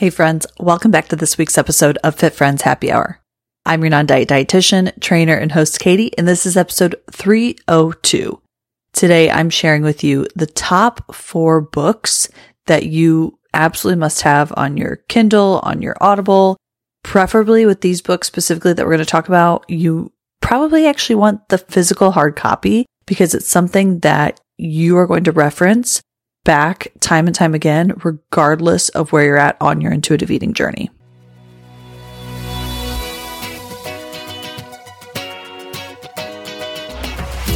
Hey friends, welcome back to this week's episode of Fit Friends Happy Hour. I'm your non-diet dietitian, trainer, and host Katie, and this is episode 302. Today I'm sharing with you the top four books that you absolutely must have on your Kindle, on your Audible. Preferably with these books specifically that we're going to talk about, you probably actually want the physical hard copy because it's something that you are going to reference back time and time again, regardless of where you're at on your intuitive eating journey.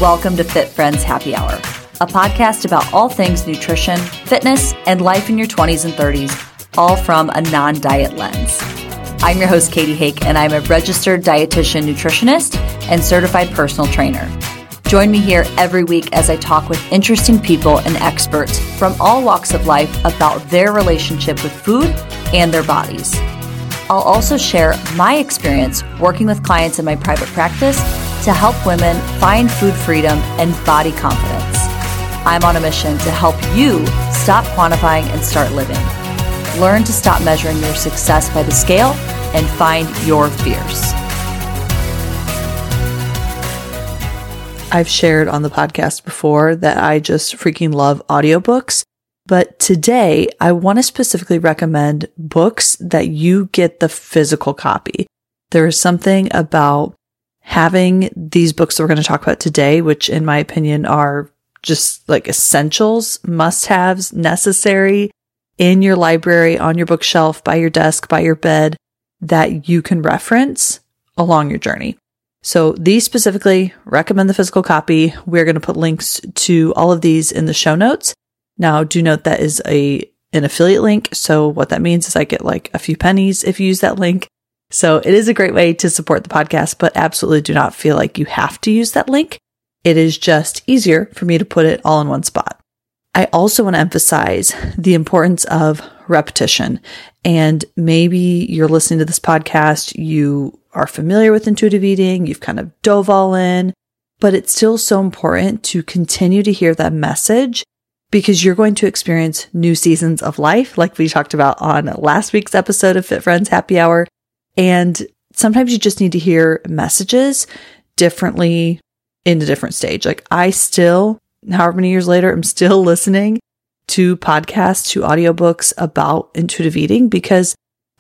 Welcome to Fit Friends Happy Hour, a podcast about all things nutrition, fitness, and life in your 20s and 30s, all from a non diet lens. I'm your host, Katie Hake, and I'm a registered dietitian nutritionist and certified personal trainer. Join me here every week as I talk with interesting people and experts from all walks of life about their relationship with food and their bodies. I'll also share my experience working with clients in my private practice to help women find food freedom and body confidence. I'm on a mission to help you stop quantifying and start living. Learn to stop measuring your success by the scale and find your fears. I've shared on the podcast before that I just freaking love audiobooks. But today I want to specifically recommend books that you get the physical copy. There is something about having these books that we're going to talk about today, which in my opinion are just like essentials, must haves, necessary in your library, on your bookshelf, by your desk, by your bed that you can reference along your journey. So these specifically recommend the physical copy. We're going to put links to all of these in the show notes. Now do note that is a an affiliate link. So what that means is I get like a few pennies if you use that link. So it is a great way to support the podcast, but absolutely do not feel like you have to use that link. It is just easier for me to put it all in one spot. I also want to emphasize the importance of repetition. And maybe you're listening to this podcast, you are familiar with intuitive eating, you've kind of dove all in, but it's still so important to continue to hear that message because you're going to experience new seasons of life, like we talked about on last week's episode of Fit Friends Happy Hour. And sometimes you just need to hear messages differently in a different stage. Like I still, however many years later, I'm still listening to podcasts, to audiobooks about intuitive eating because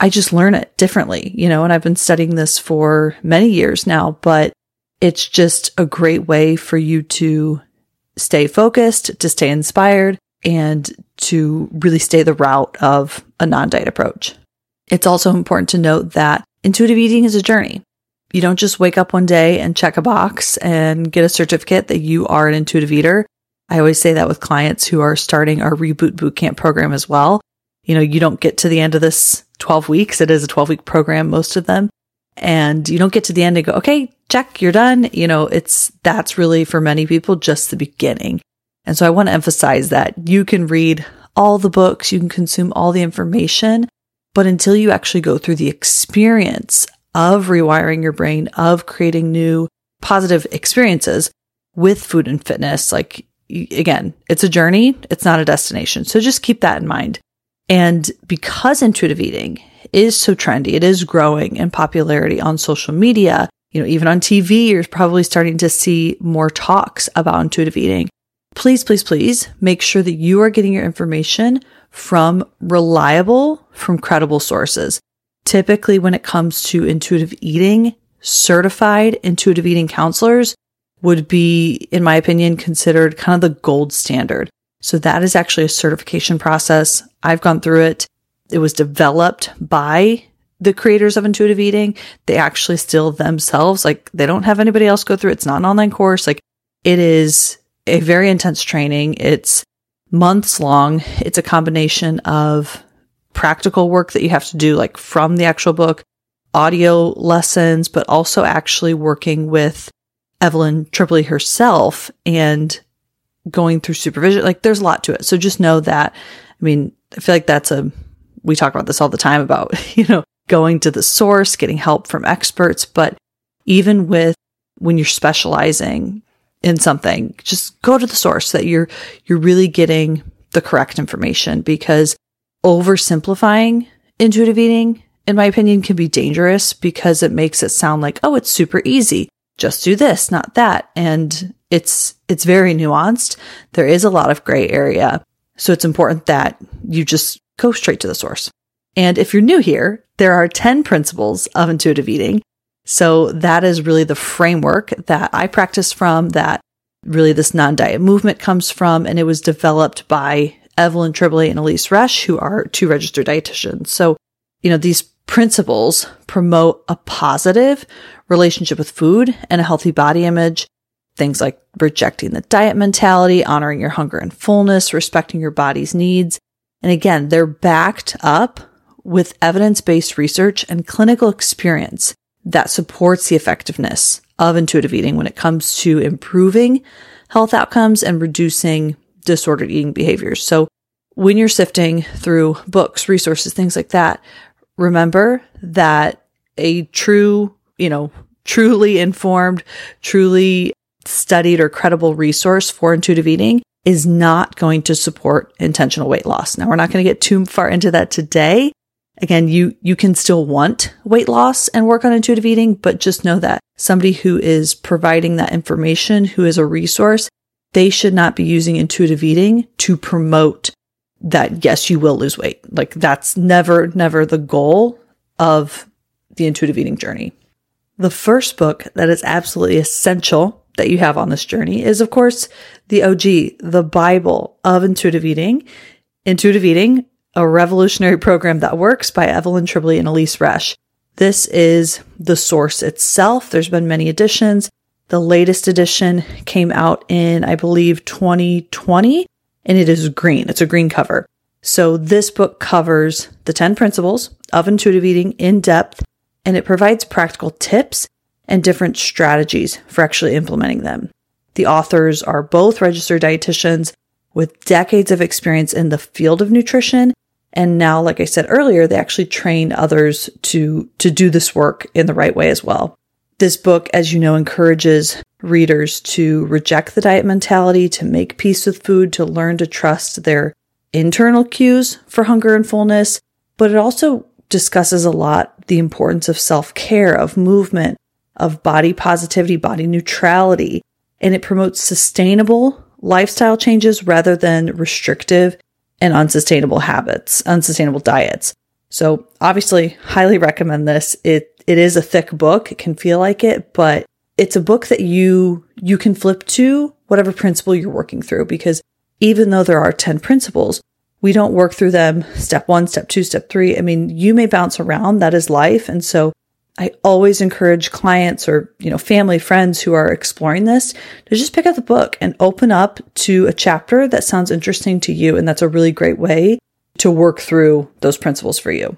I just learn it differently, you know, and I've been studying this for many years now, but it's just a great way for you to stay focused, to stay inspired, and to really stay the route of a non diet approach. It's also important to note that intuitive eating is a journey. You don't just wake up one day and check a box and get a certificate that you are an intuitive eater. I always say that with clients who are starting our reboot bootcamp program as well. You know, you don't get to the end of this 12 weeks. It is a 12 week program, most of them. And you don't get to the end and go, okay, check, you're done. You know, it's, that's really for many people just the beginning. And so I want to emphasize that you can read all the books, you can consume all the information, but until you actually go through the experience of rewiring your brain, of creating new positive experiences with food and fitness, like again, it's a journey, it's not a destination. So just keep that in mind. And because intuitive eating is so trendy, it is growing in popularity on social media. You know, even on TV, you're probably starting to see more talks about intuitive eating. Please, please, please make sure that you are getting your information from reliable, from credible sources. Typically, when it comes to intuitive eating, certified intuitive eating counselors would be, in my opinion, considered kind of the gold standard. So that is actually a certification process. I've gone through it. It was developed by the creators of intuitive eating. They actually still themselves, like they don't have anybody else go through it. It's not an online course. Like it is a very intense training. It's months long. It's a combination of practical work that you have to do, like from the actual book, audio lessons, but also actually working with Evelyn Tribole herself and going through supervision. Like there's a lot to it. So just know that, I mean, I feel like that's a, we talk about this all the time about, you know, going to the source, getting help from experts. But even with when you're specializing in something, just go to the source that you're, you're really getting the correct information because oversimplifying intuitive eating, in my opinion, can be dangerous because it makes it sound like, oh, it's super easy. Just do this, not that. And it's, it's very nuanced. There is a lot of gray area. So it's important that you just go straight to the source. And if you're new here, there are 10 principles of intuitive eating. So that is really the framework that I practice from, that really this non diet movement comes from. And it was developed by Evelyn Tribole and Elyse Resch, who are two registered dietitians. So, you know, these principles promote a positive relationship with food and a healthy body image. Things like rejecting the diet mentality, honoring your hunger and fullness, respecting your body's needs. And again, they're backed up with evidence based research and clinical experience that supports the effectiveness of intuitive eating when it comes to improving health outcomes and reducing disordered eating behaviors. So when you're sifting through books, resources, things like that, remember that a true, you know, truly informed, truly studied or credible resource for intuitive eating is not going to support intentional weight loss. Now we're not going to get too far into that today. Again, you, you can still want weight loss and work on intuitive eating, but just know that somebody who is providing that information, who is a resource, they should not be using intuitive eating to promote that yes, you will lose weight. Like that's never, never the goal of the intuitive eating journey. The first book that is absolutely essential that you have on this journey is, of course, the OG, the Bible of intuitive eating. Intuitive Eating, a revolutionary program that works by Evelyn Tribole and Elyse Resch. This is the source itself. There's been many editions. The latest edition came out in, I believe, 2020 and it is green. It's a green cover. So this book covers the 10 principles of intuitive eating in depth and it provides practical tips and different strategies for actually implementing them. The authors are both registered dietitians with decades of experience in the field of nutrition. And now, like I said earlier, they actually train others to, to do this work in the right way as well. This book, as you know, encourages readers to reject the diet mentality, to make peace with food, to learn to trust their internal cues for hunger and fullness. But it also discusses a lot the importance of self care, of movement, of body positivity, body neutrality, and it promotes sustainable lifestyle changes rather than restrictive and unsustainable habits, unsustainable diets. So obviously highly recommend this. It it is a thick book. It can feel like it, but it's a book that you, you can flip to whatever principle you're working through because even though there are 10 principles, we don't work through them step one, step two, step three. I mean, you may bounce around. That is life. And so I always encourage clients or, you know, family, friends who are exploring this to just pick up the book and open up to a chapter that sounds interesting to you. And that's a really great way to work through those principles for you.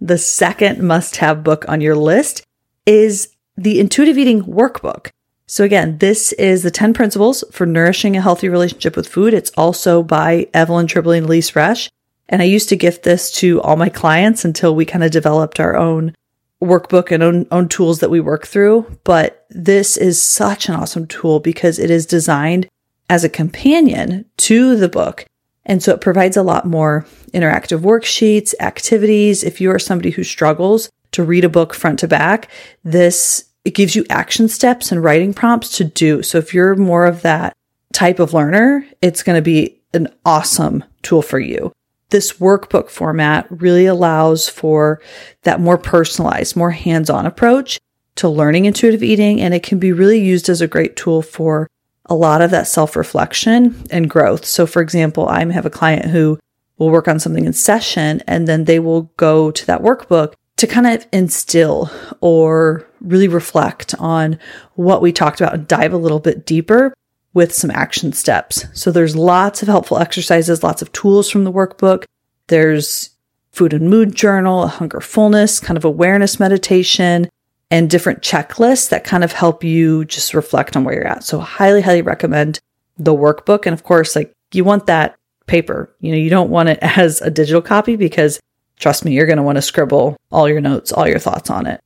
The second must have book on your list is the intuitive eating workbook. So again, this is the 10 principles for nourishing a healthy relationship with food. It's also by Evelyn Tribole and Elyse Resch. And I used to gift this to all my clients until we kind of developed our own workbook and own, own tools that we work through. But this is such an awesome tool because it is designed as a companion to the book. And so it provides a lot more interactive worksheets, activities. If you are somebody who struggles to read a book front to back, this it gives you action steps and writing prompts to do. So if you're more of that type of learner, it's going to be an awesome tool for you. This workbook format really allows for that more personalized, more hands-on approach to learning intuitive eating. And it can be really used as a great tool for a lot of that self-reflection and growth. So for example, I have a client who will work on something in session and then they will go to that workbook to kind of instill or really reflect on what we talked about and dive a little bit deeper with some action steps. So there's lots of helpful exercises, lots of tools from the workbook. There's food and mood journal, a hunger fullness, kind of awareness meditation, and different checklists that kind of help you just reflect on where you're at. So highly, highly recommend the workbook. And of course, like you want that paper, you know, you don't want it as a digital copy because Trust me, you're going to want to scribble all your notes, all your thoughts on it.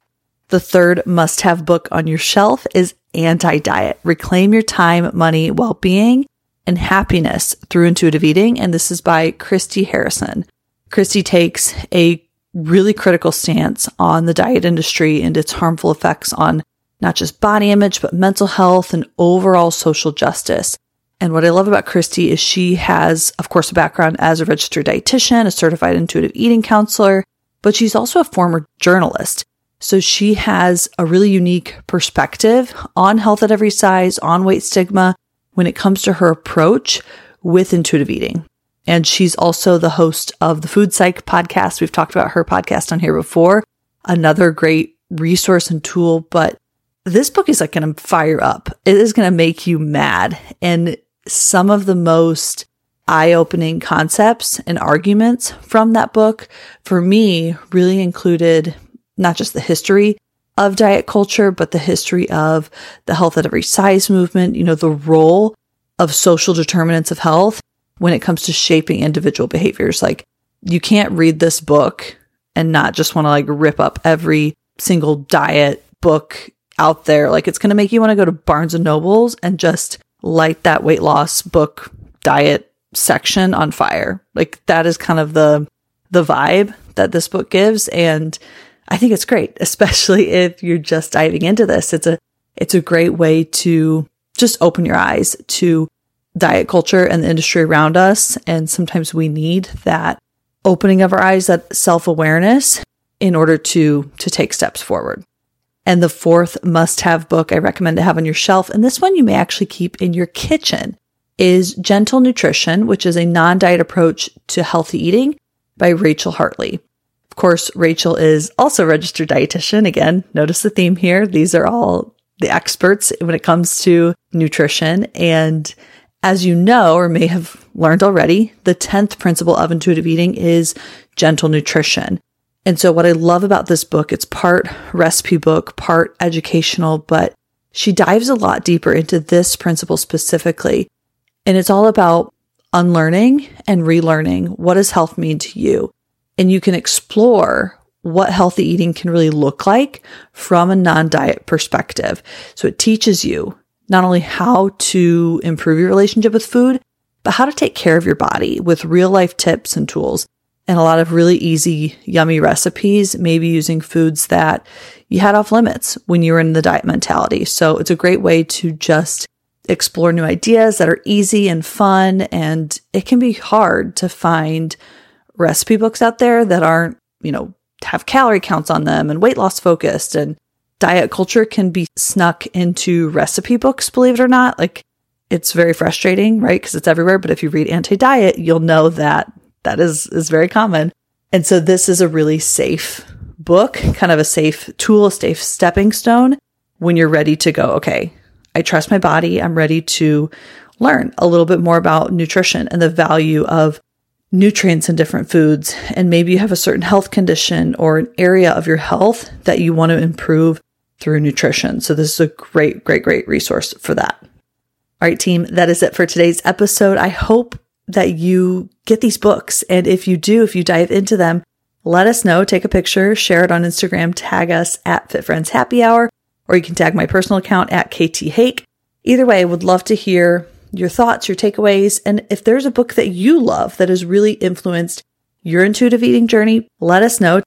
The third must have book on your shelf is Anti Diet Reclaim Your Time, Money, Well Being, and Happiness Through Intuitive Eating. And this is by Christy Harrison. Christy takes a really critical stance on the diet industry and its harmful effects on not just body image, but mental health and overall social justice. And what I love about Christy is she has, of course, a background as a registered dietitian, a certified intuitive eating counselor, but she's also a former journalist. So she has a really unique perspective on health at every size, on weight stigma when it comes to her approach with intuitive eating. And she's also the host of the Food Psych podcast. We've talked about her podcast on here before. Another great resource and tool, but this book is like going to fire up. It is going to make you mad. And some of the most eye opening concepts and arguments from that book for me really included not just the history of diet culture, but the history of the health at every size movement, you know, the role of social determinants of health when it comes to shaping individual behaviors. Like you can't read this book and not just want to like rip up every single diet book out there. Like it's going to make you want to go to Barnes and Nobles and just light that weight loss book diet section on fire. Like that is kind of the the vibe that this book gives and I think it's great, especially if you're just diving into this. It's a it's a great way to just open your eyes to diet culture and the industry around us and sometimes we need that opening of our eyes, that self-awareness in order to to take steps forward. And the fourth must have book I recommend to have on your shelf, and this one you may actually keep in your kitchen, is Gentle Nutrition, which is a non diet approach to healthy eating by Rachel Hartley. Of course, Rachel is also a registered dietitian. Again, notice the theme here. These are all the experts when it comes to nutrition. And as you know, or may have learned already, the 10th principle of intuitive eating is gentle nutrition. And so what I love about this book, it's part recipe book, part educational, but she dives a lot deeper into this principle specifically. And it's all about unlearning and relearning. What does health mean to you? And you can explore what healthy eating can really look like from a non-diet perspective. So it teaches you not only how to improve your relationship with food, but how to take care of your body with real life tips and tools and a lot of really easy, yummy recipes, maybe using foods that you had off limits when you were in the diet mentality. So it's a great way to just explore new ideas that are easy and fun. And it can be hard to find recipe books out there that aren't, you know, have calorie counts on them and weight loss focused and diet culture can be snuck into recipe books, believe it or not. Like it's very frustrating, right? Because it's everywhere. But if you read anti diet, you'll know that that is, is very common. And so this is a really safe book, kind of a safe tool, a safe stepping stone when you're ready to go, okay, I trust my body. I'm ready to learn a little bit more about nutrition and the value of nutrients in different foods. And maybe you have a certain health condition or an area of your health that you want to improve through nutrition. So this is a great, great, great resource for that. All right, team, that is it for today's episode. I hope that you get these books. And if you do, if you dive into them, let us know, take a picture, share it on Instagram, tag us at Fit Friends Happy Hour, or you can tag my personal account at KT Hake. Either way, I would love to hear your thoughts, your takeaways. And if there's a book that you love that has really influenced your intuitive eating journey, let us know.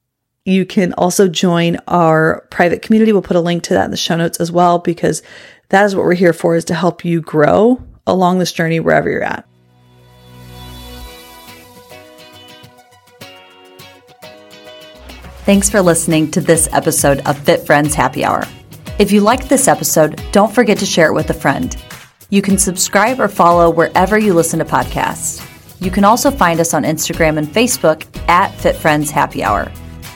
You can also join our private community. We'll put a link to that in the show notes as well, because that is what we're here for is to help you grow along this journey wherever you're at. Thanks for listening to this episode of Fit Friends Happy Hour. If you liked this episode, don't forget to share it with a friend. You can subscribe or follow wherever you listen to podcasts. You can also find us on Instagram and Facebook at Fit Friends Happy Hour.